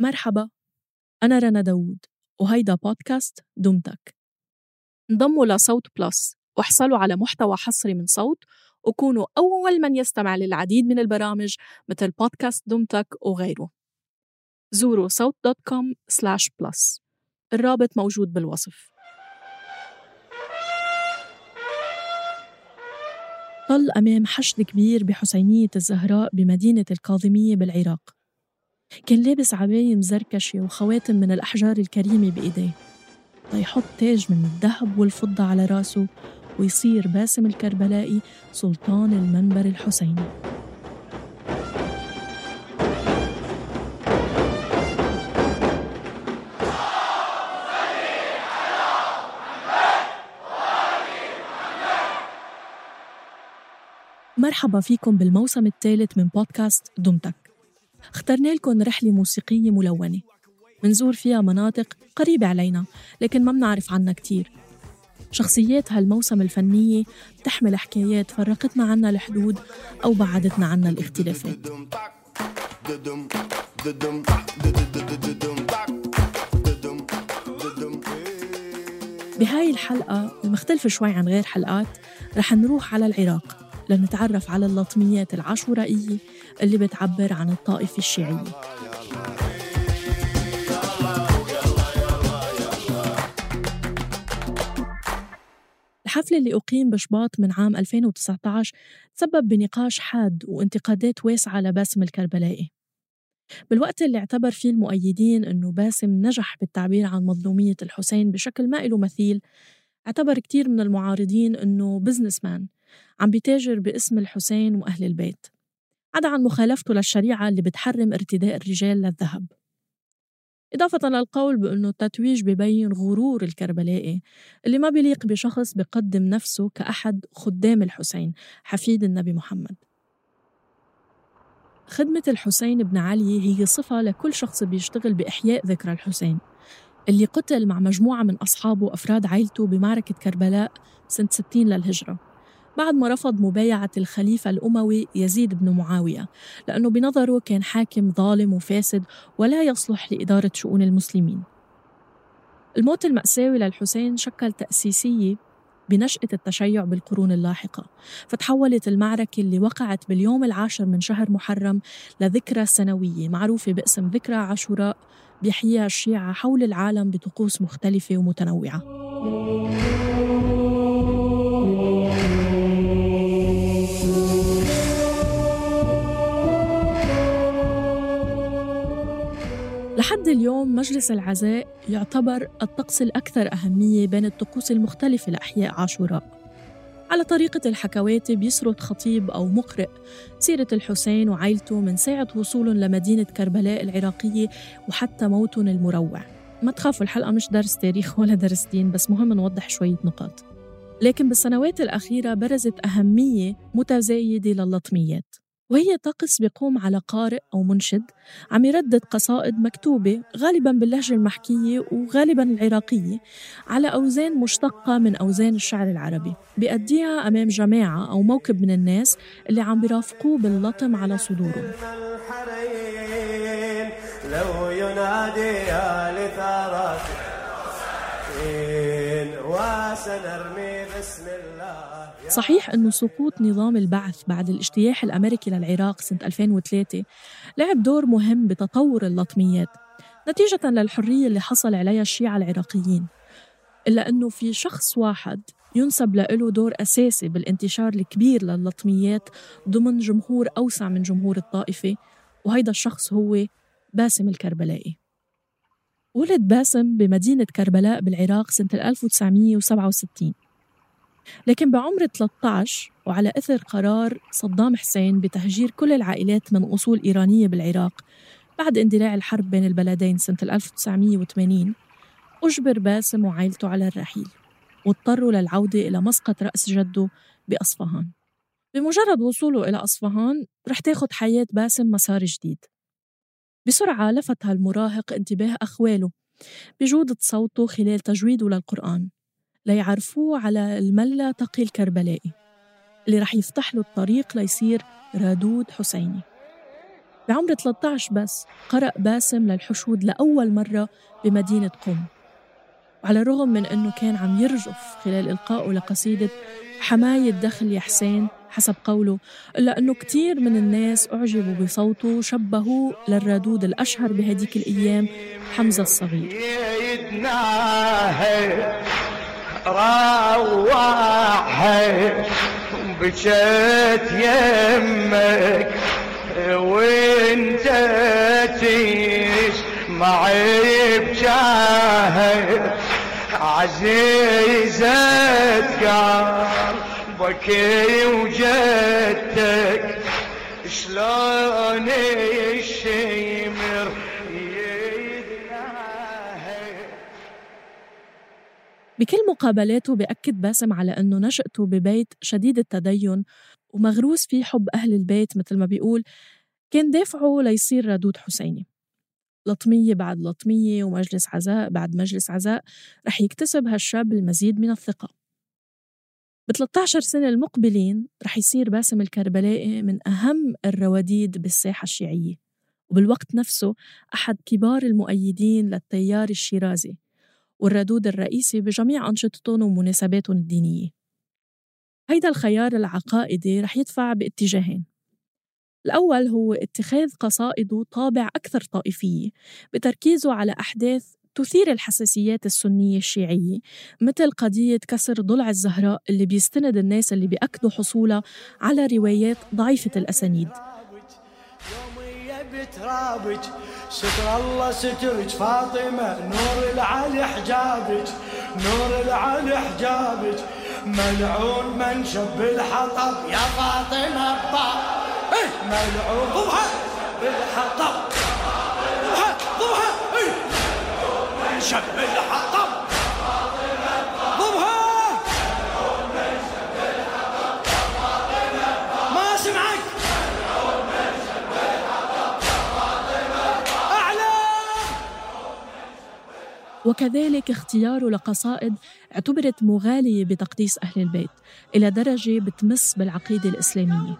مرحبا أنا رنا داوود وهيدا بودكاست دمتك. انضموا لصوت Plus واحصلوا على محتوى حصري من صوت وكونوا أول من يستمع للعديد من البرامج مثل بودكاست دمتك وغيره. زوروا صوت dot com slash plus الرابط موجود بالوصف. طل أمام حشد كبير بحسينية الزهراء بمدينة الكاظمية بالعراق. كان لابس عباية مزركشة وخواتم من الأحجار الكريمة بإيديه. ليحط تاج من الذهب والفضة على رأسه ويصير باسم الكربلائي سلطان المنبر الحسيني. مرحبا فيكم بالموسم الثالث من بودكاست دمتك. اخترنا لكم رحلة موسيقية ملونة. منزور فيها مناطق قريبة علينا لكن ما بنعرف عنها كتير. شخصيات هالموسم الفنية بتحمل حكايات فرقتنا عنا الحدود أو بعدتنا عنا الاختلافات بهاي الحلقة المختلفة شوي عن غير حلقات رح نروح على العراق. لنتعرف على اللطميات العاشورائية اللي بتعبر عن الطائفة الشيعية الحفل اللي أقيم بشباط من عام 2019 تسبب بنقاش حاد وانتقادات واسعة لباسم الكربلائي. بالوقت اللي اعتبر فيه المؤيدين أنه باسم نجح بالتعبير عن مظلومية الحسين بشكل ما له مثيل اعتبر كتير من المعارضين أنه businessman عم بيتاجر باسم الحسين وأهل البيت. عدا عن مخالفته للشريعة اللي بتحرم ارتداء الرجال للذهب. إضافة للقول بأنه التتويج ببين غرور الكربلائي اللي ما بيليق بشخص بقدم نفسه كأحد خدام الحسين حفيد النبي محمد. خدمة الحسين بن علي هي صفة لكل شخص بيشتغل بإحياء ذكرى الحسين اللي قتل مع مجموعة من أصحابه وأفراد عائلته بمعركة كربلاء سنة 60 للهجرة. بعد ما رفض مبايعة الخليفة الأموي يزيد بن معاوية لأنه بنظره كان حاكم ظالم وفاسد ولا يصلح لإدارة شؤون المسلمين. الموت المأساوي للحسين شكل تأسيسية بنشأة التشيع بالقرون اللاحقة فتحولت المعركة اللي وقعت باليوم العاشر من شهر محرم لذكرى سنوية معروفة باسم ذكرى عاشوراء بيحييها الشيعة حول العالم بطقوس مختلفة ومتنوعة. لحد اليوم مجلس العزاء يعتبر الطقس الأكثر أهمية بين الطقوس المختلفة لأحياء عاشوراء. على طريقة الحكواتي بيسرد خطيب أو مقرئ. سيرة الحسين وعائلته من ساعة وصولهم لمدينة كربلاء العراقية وحتى موتهم المروع. ما تخافوا الحلقة مش درس تاريخ ولا درس دين بس مهم نوضح شوية نقاط. لكن بالسنوات الأخيرة برزت أهمية متزايدة لللطميات وهي طقس بيقوم على قارئ أو منشد عم يردد قصائد مكتوبة غالبا باللهجة المحكية وغالبا العراقية على أوزان مشتقة من أوزان الشعر العربي. بيأديها أمام جماعة أو موكب من الناس اللي عم بيرافقوه باللطم على صدورهم. لو ينادي وسنرمي بسم الله. صحيح أنه سقوط نظام البعث بعد الاجتياح الأمريكي للعراق سنة 2003 لعب دور مهم بتطور اللطميات نتيجة للحرية اللي حصل عليها الشيعة العراقيين. إلا أنه في شخص واحد ينسب له دور أساسي بالانتشار الكبير للطميات ضمن جمهور أوسع من جمهور الطائفة وهيدا الشخص هو باسم الكربلائي. ولد باسم بمدينة كربلاء بالعراق سنة 1967 لكن بعمر 13 وعلى إثر قرار صدام حسين بتهجير كل العائلات من أصول إيرانية بالعراق بعد اندلاع الحرب بين البلدين سنة 1980 أجبر باسم وعائلته على الرحيل واضطروا للعودة إلى مسقط رأس جده بأصفهان. بمجرد وصوله إلى أصفهان رح تاخد حياة باسم مسار جديد. بسرعة لفت هالمراهق انتباه أخواله بجودة صوته خلال تجويده للقرآن. ليعرفوه على الملا تقي الكربلائي اللي رح يفتح له الطريق ليصير رادود حسيني. بعمر 13 بس قرأ باسم للحشود لأول مرة بمدينة قم. وعلى الرغم من أنه كان عم يرجف خلال إلقائه لقصيدة حماية دخل يا حسين حسب قوله إلا أنه كتير من الناس أعجبوا بصوته وشبهوه للرادود الأشهر بهديك الأيام حمزة الصغير. روحي بجيت يمك وانت تيش معي بجاهك عزيزتك بكي وجدتك شلون الشمر بكل مقابلاته بأكد باسم على أنه نشأته ببيت شديد التدين ومغروس فيه حب أهل البيت مثل ما بيقول كان دافعه ليصير رادود حسيني. لطمية بعد لطمية ومجلس عزاء بعد مجلس عزاء رح يكتسب هالشاب المزيد من الثقة. ب 13 سنة المقبلين رح يصير باسم الكربلائي من أهم الرواديد بالساحة الشيعية وبالوقت نفسه أحد كبار المؤيدين للتيار الشيرازي. والردود الرئيسي بجميع أنشطتهم ومناسباتهم الدينية. هيدا الخيار العقائدي رح يدفع باتجاهين. الأول هو اتخاذ قصائده طابع أكثر طائفية بتركيزه على أحداث تثير الحساسيات السنية الشيعية مثل قضية كسر ضلع الزهراء اللي بيستند الناس اللي بيأكدوا حصولها على روايات ضعيفة الأسانيد. ستر الله سترك فاطمة نور العلي حجابك نور العلي حجابك. ملعون من شب الحطب يا فاطمة با إيه، ملعون ضبها بالحطب ضبها إيه. من شب الحطب وكذلك اختياره لقصائد اعتبرت مغالية بتقديس أهل البيت إلى درجة بتمس بالعقيدة الإسلامية.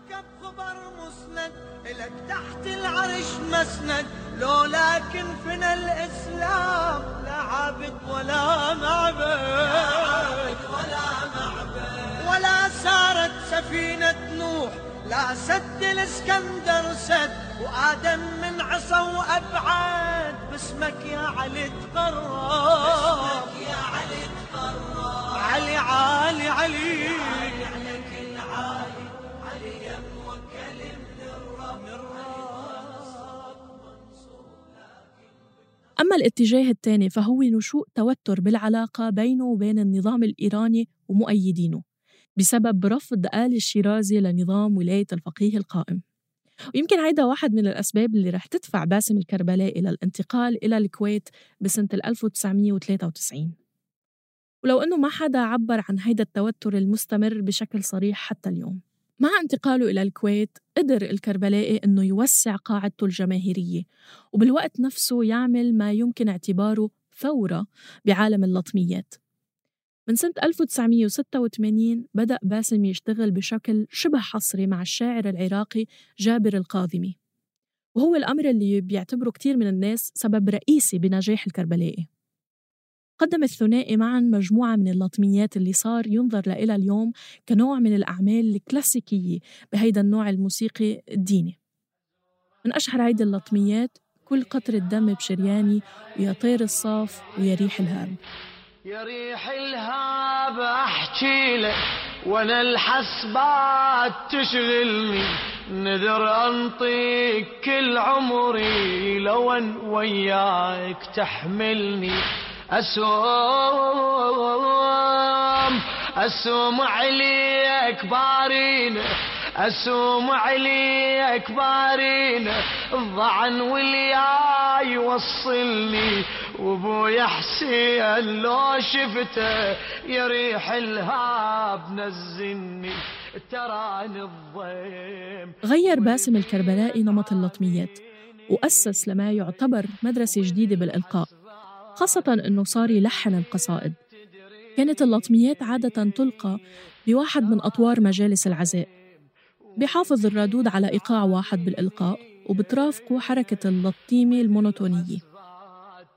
تحت العرش مسند لو لكن فينا الإسلام لا عابد ولا معبد ولا معبد. ولا سارت سفينة نوح لا سد الإسكندر سد. وآدم من عصا وأبعاد باسمك يا علي تقرب. باسمك يا علي تقرب علي علي. علي على كل عالي علي من أما الاتجاه الثاني فهو نشوء توتر بالعلاقة بينه وبين النظام الإيراني ومؤيدينه بسبب رفض آل الشيرازي لنظام ولاية الفقيه القائم. ويمكن هيدا واحد من الأسباب اللي رح تدفع باسم الكربلاء إلى الانتقال إلى الكويت بسنة 1993 ولو أنه ما حدا عبر عن هيدا التوتر المستمر بشكل صريح حتى اليوم. مع انتقاله إلى الكويت قدر الكربلائي أنه يوسع قاعدته الجماهيرية وبالوقت نفسه يعمل ما يمكن اعتباره ثورة بعالم اللطميات. من سنة 1986 بدأ باسم يشتغل بشكل شبه حصري مع الشاعر العراقي جابر القاظمي وهو الأمر اللي بيعتبره كتير من الناس سبب رئيسي بنجاح الكربلائي. قدم الثنائي معا مجموعة من اللطميات اللي صار ينظر لها اليوم كنوع من الأعمال الكلاسيكية بهيدا النوع الموسيقي الديني. من أشهر هيدي اللطميات كل قطرة دم بشرياني ويا طير الصاف ويا ريح الهاب يا ريح الهاب أحكي لك وأنا الحسبات تشغلني. نذر أنطيك كل عمري لو أن وياك تحملني. أسوم أسوم عليك بارين أسوم عليك بارين الضعن واليا يوصلني. وأبويا حسين لو شفته يريح الهاب نزلني. تراني الضيم غير باسم الكربلائي نمط اللطميات. وأسس لما يعتبر مدرسة جديدة بالإلقاء خاصة أنه صار يلحن القصائد. كانت اللطميات عادة تلقى بواحد من أطوار مجالس العزاء. بحافظ الرادود على إيقاع واحد بالإلقاء وبترافقه حركة اللطيمة المونوتونية.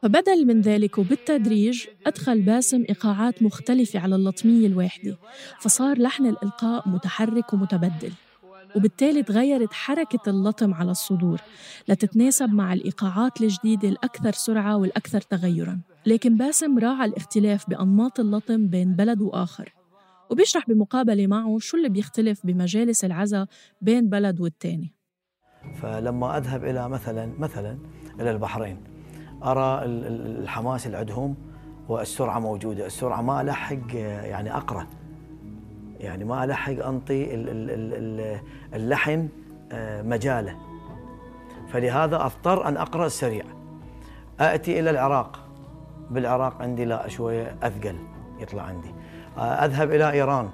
فبدل من ذلك وبالتدريج أدخل باسم إيقاعات مختلفة على اللطمية الواحدة فصار لحن الإلقاء متحرك ومتبدل. وبالتالي تغيرت حركة اللطم على الصدور لتتناسب مع الإيقاعات الجديدة الأكثر سرعة والأكثر تغيراً. لكن باسم راعى الاختلاف بأنماط اللطم بين بلد وآخر. وبيشرح بمقابلة معه شو اللي بيختلف بمجالس العزا بين بلد والتاني. فلما أذهب إلى مثلا مثلا إلى البحرين أرى الحماس اللي عندهم والسرعة موجودة. السرعة ما ألحق يعني أقرأ. يعني ما ألحق أنطي اللحن آه، مجاله. فلهذا أضطر أن أقرأ السريع. أتي إلى العراق. بالعراق عندي لا شوية أثقل يطلع عندي. أذهب إلى إيران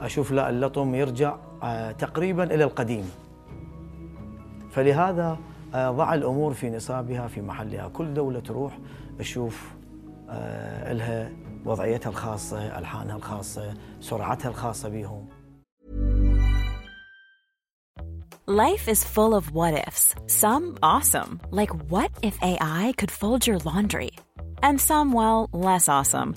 أشوف لا اللطم يرجع آه، تقريبا إلى القديم فلهذا ضع الأمور في نصابها في محلها كل دولة تروح تشوف لها وضعيتها الخاصة ألحانها الخاصة سرعتها الخاصة بيهم Life is full of what ifs. Some awesome, like what if AI could fold your laundry? And some, well, less awesome,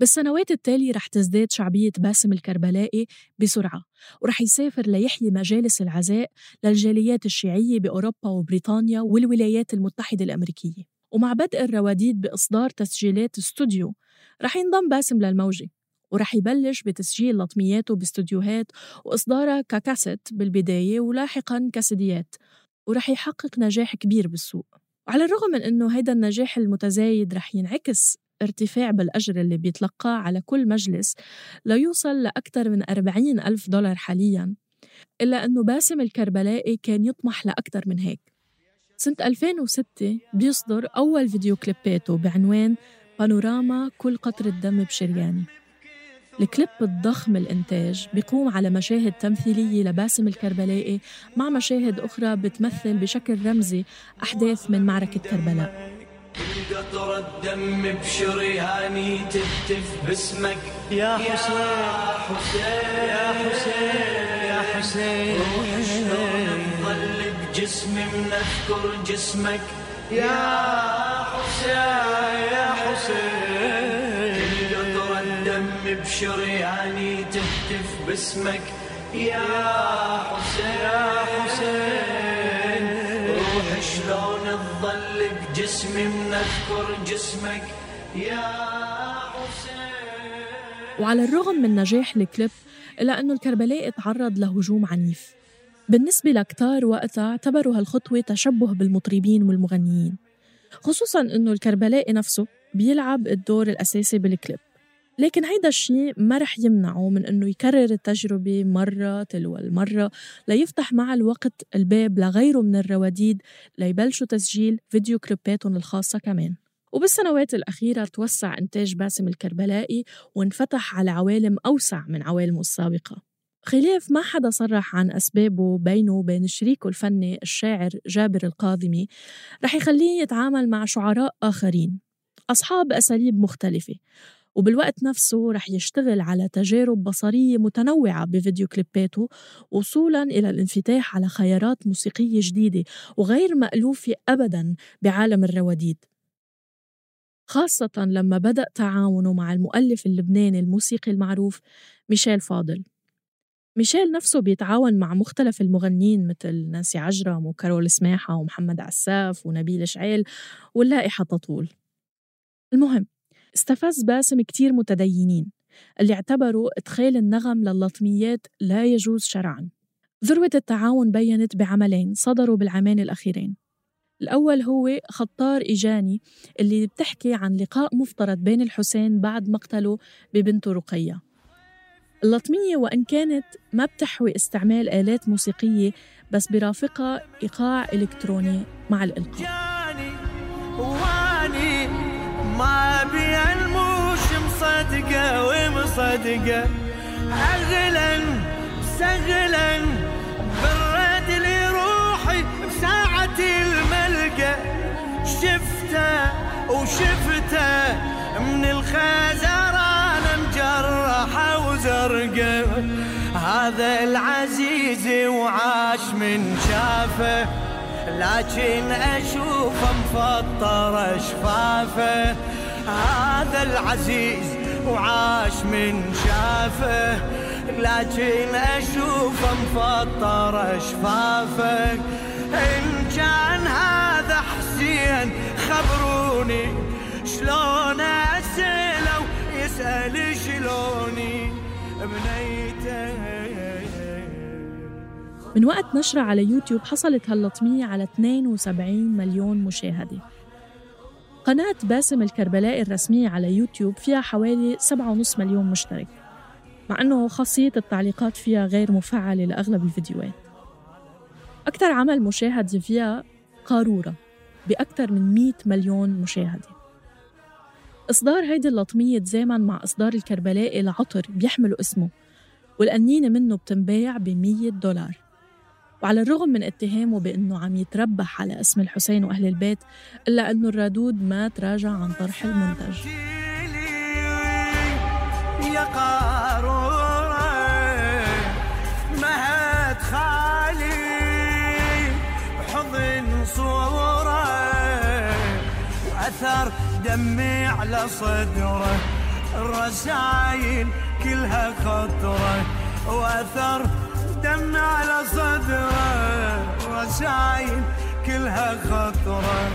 بالسنوات التالية رح تزداد شعبية باسم الكربلائي بسرعة ورح يسافر ليحيي مجالس العزاء للجاليات الشيعية بأوروبا وبريطانيا والولايات المتحدة الأمريكية. ومع بدء الرواديد بإصدار تسجيلات استوديو رح ينضم باسم للموجة ورح يبلش بتسجيل لطمياته باستوديوهات وإصدارها ككاسيت بالبداية ولاحقاً كاسيديات ورح يحقق نجاح كبير بالسوق. وعلى الرغم من أنه هيدا النجاح المتزايد رح ينعكس ارتفاع بالأجر اللي بيتلقاه على كل مجلس ليوصل لأكثر من 40 ألف دولار حالياً إلا أنه باسم الكربلائي كان يطمح لأكثر من هيك. سنة 2006 بيصدر أول فيديو كليباته بعنوان بانوراما كل قطرة دم بشرياني الكليب الضخم الإنتاج بيقوم على مشاهد تمثيلية لباسم الكربلائي مع مشاهد أخرى بتمثل بشكل رمزي أحداث من معركة كربلاء. كل قطرة دم بشرياني تهتف باسمك. يا حسين يا حسين يا حسين حسين. روح شلون تظل بجسمي منذكر جسمك. يا حسين يا حسين. كل قطرة دم بشرياني تهتف باسمك. يا حسين يا حسين. شلون تظل بجسمي منذكر جسمك يا حسين. وعلى الرغم من نجاح الكليب إلا أنه الكربلائي تعرض لهجوم عنيف. بالنسبة لكتار وقتها اعتبروا هالخطوة تشبه بالمطربين والمغنيين. خصوصا أنه الكربلائي نفسه بيلعب الدور الأساسي بالكليب. لكن هيدا الشيء ما رح يمنعه من إنه يكرر التجربة مرة تلو المرة ليفتح مع الوقت الباب لغيره من الرواديد ليبلشوا تسجيل فيديو كليباتهم الخاصة كمان. وبالسنوات الأخيرة توسع إنتاج باسم الكربلائي وانفتح على عوالم أوسع من عوالمه السابقة. خلاف ما حدا صرح عن أسبابه بينه وبين شريكه الفني الشاعر جابر القاضمي رح يخليه يتعامل مع شعراء آخرين. أصحاب أساليب مختلفة. وبالوقت نفسه رح يشتغل على تجارب بصرية متنوعة بفيديو كليباته وصولا إلى الانفتاح على خيارات موسيقية جديدة وغير مألوفة أبدا بعالم الرواديد. خاصة لما بدأ تعاونه مع المؤلف اللبناني الموسيقي المعروف ميشيل فاضل. ميشيل نفسه بيتعاون مع مختلف المغنيين مثل نانسي عجرم وكارول سماحة ومحمد عساف ونبيل شعيل واللائحة تطول. المهم استفز باسم كتير متدينين اللي اعتبروا إدخال النغم لللطميات لا يجوز شرعاً. ذروة التعاون بينت بعملين صدروا بالعامين الأخيرين. الأول هو خطار إيجاني اللي بتحكي عن لقاء مفترض بين الحسين بعد مقتله ببنته رقية. اللطمية وإن كانت ما بتحوي استعمال آلات موسيقية بس برافقها إيقاع إلكتروني مع الإلقاء. ومصدقة أغلا سهلا برد لي روحي بساعة الملقى. شفته وشفته من الخزران مجرحة وزرقة. هذا العزيز وعاش من شافه لكن أشوفه مفطر شفافه هذا العزيز وعاش من شافه لكن اشوفه مفطر شفافه إن كان هذا حسين خبروني شلون أسأله؟ يسأل شلوني؟ بنيته من وقت نشرها على يوتيوب حصلت هاللطمية على 72 مليون مشاهدة. قناة باسم الكربلائي الرسمية على يوتيوب فيها حوالي 7.5 مليون مشترك مع أنه خاصية التعليقات فيها غير مفعلة لأغلب الفيديوهات. أكثر عمل مشاهد فيها قارورة بأكثر من 100 مليون مشاهدة. إصدار هيدي اللطمية تزامن مع إصدار الكربلائي العطر بيحملوا اسمه والقنينة منه بتنباع ب 100 دولار. وعلى الرغم من اتهامه بأنه عم يتربح على اسم الحسين وأهل البيت إلا أنه الرادود ما تراجع عن طرح المنتج. دمي على صدره الرسايل كلها خطرة وأثر دمي على صدره الرسايل كلها خطرة.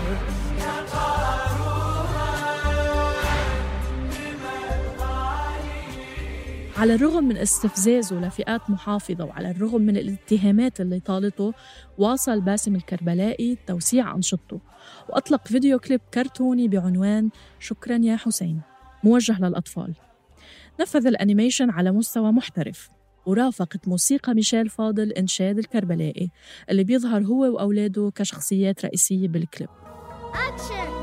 على الرغم من استفزازه لفئات محافظة وعلى الرغم من الاتهامات اللي طالته واصل باسم الكربلائي توسيع أنشطته. وأطلق فيديو كليب كرتوني بعنوان شكرا يا حسين موجه للأطفال. نفذ ال animation على مستوى محترف. ورافقت موسيقى ميشيل فاضل إنشاد الكربلائي اللي بيظهر هو وأولاده كشخصيات رئيسية بالكليب. شكرا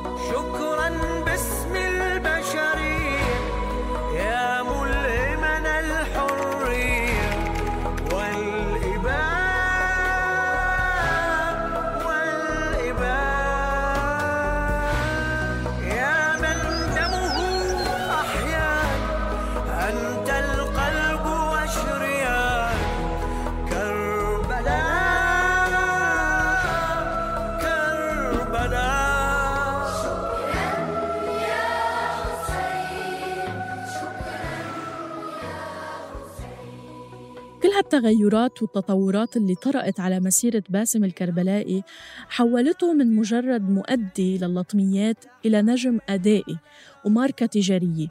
هالتغيرات والتطورات اللي طرأت على مسيرة باسم الكربلائي حولته من مجرد مؤدي للطميات إلى نجم أدائي وماركة تجارية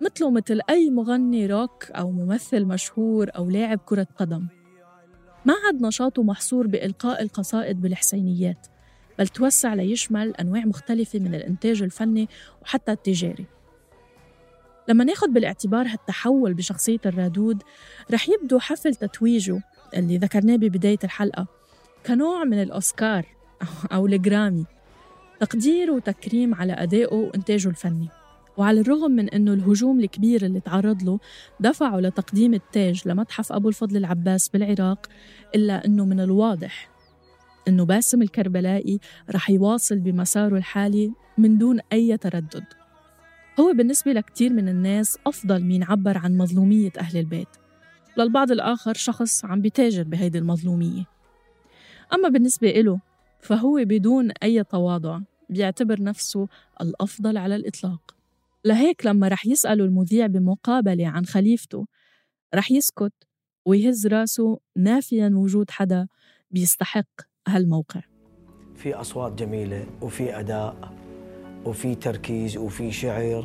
مثله مثل أي مغني روك أو ممثل مشهور أو لاعب كرة قدم. ما عاد نشاطه محصور بإلقاء القصائد بالحسينيات بل توسع ليشمل أنواع مختلفة من الإنتاج الفني وحتى التجاري. لما ناخد بالاعتبار هالتحول بشخصية الرادود رح يبدو حفل تتويجه اللي ذكرناه ببداية الحلقة كنوع من الأوسكار أو الجرامي تقدير وتكريم على أدائه وإنتاجه الفني. وعلى الرغم من أنه الهجوم الكبير اللي تعرض له دفعه لتقديم التاج لمتحف أبو الفضل العباس بالعراق إلا أنه من الواضح أنه باسم الكربلائي رح يواصل بمساره الحالي من دون أي تردد. هو بالنسبة لكتير من الناس أفضل مين عبر عن مظلومية أهل البيت. للبعض الآخر شخص عم بيتاجر بهيدي المظلومية. أما بالنسبة إله فهو بدون أي تواضع بيعتبر نفسه الأفضل على الإطلاق. لهيك لما رح يسأله المذيع بمقابلة عن خليفته رح يسكت ويهز راسه نافيا وجود حدا بيستحق هالموقع. في أصوات جميلة وفي أداء. وفي تركيز وفي شعر.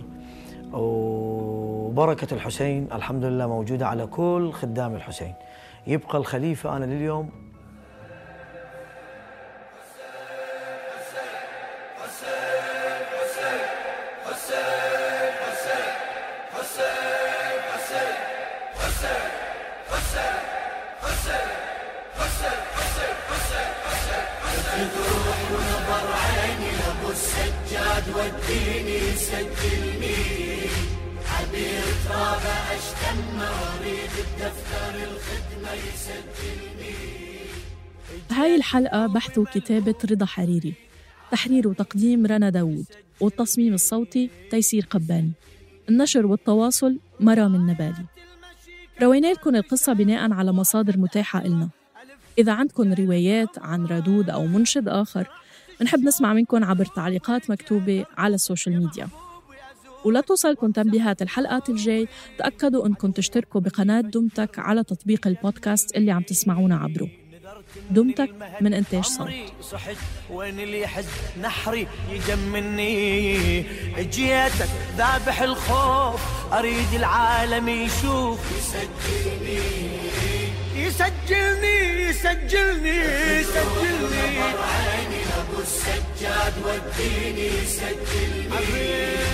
وبركة الحسين الحمد لله موجودة على كل خدام الحسين. يبقى الخليفة أنا لليوم بحث وكتابة رضا حريري. تحرير وتقديم رنا داوود. والتصميم الصوتي تيسير قباني النشر والتواصل مرام النبالي. روينا لكم القصة بناء على مصادر متاحة إلنا. إذا عندكم روايات عن ردود أو منشد آخر بنحب نسمع منكم عبر تعليقات مكتوبة على ال social media. ولا توصلكم تنبيهات الحلقات الجاي تأكدوا أنكم تشتركوا بقناة دمتك على تطبيق البودكاست اللي عم تسمعونا عبره. دمتك من إنتاج صوت صحت وين اللي يحز؟ نحري يجمني. جيتك ذابح الخوف أريد العالم يشوف. يسجلني. يسجلني يسجلني يسجلني. عيني أبو السجاد وديني سجلني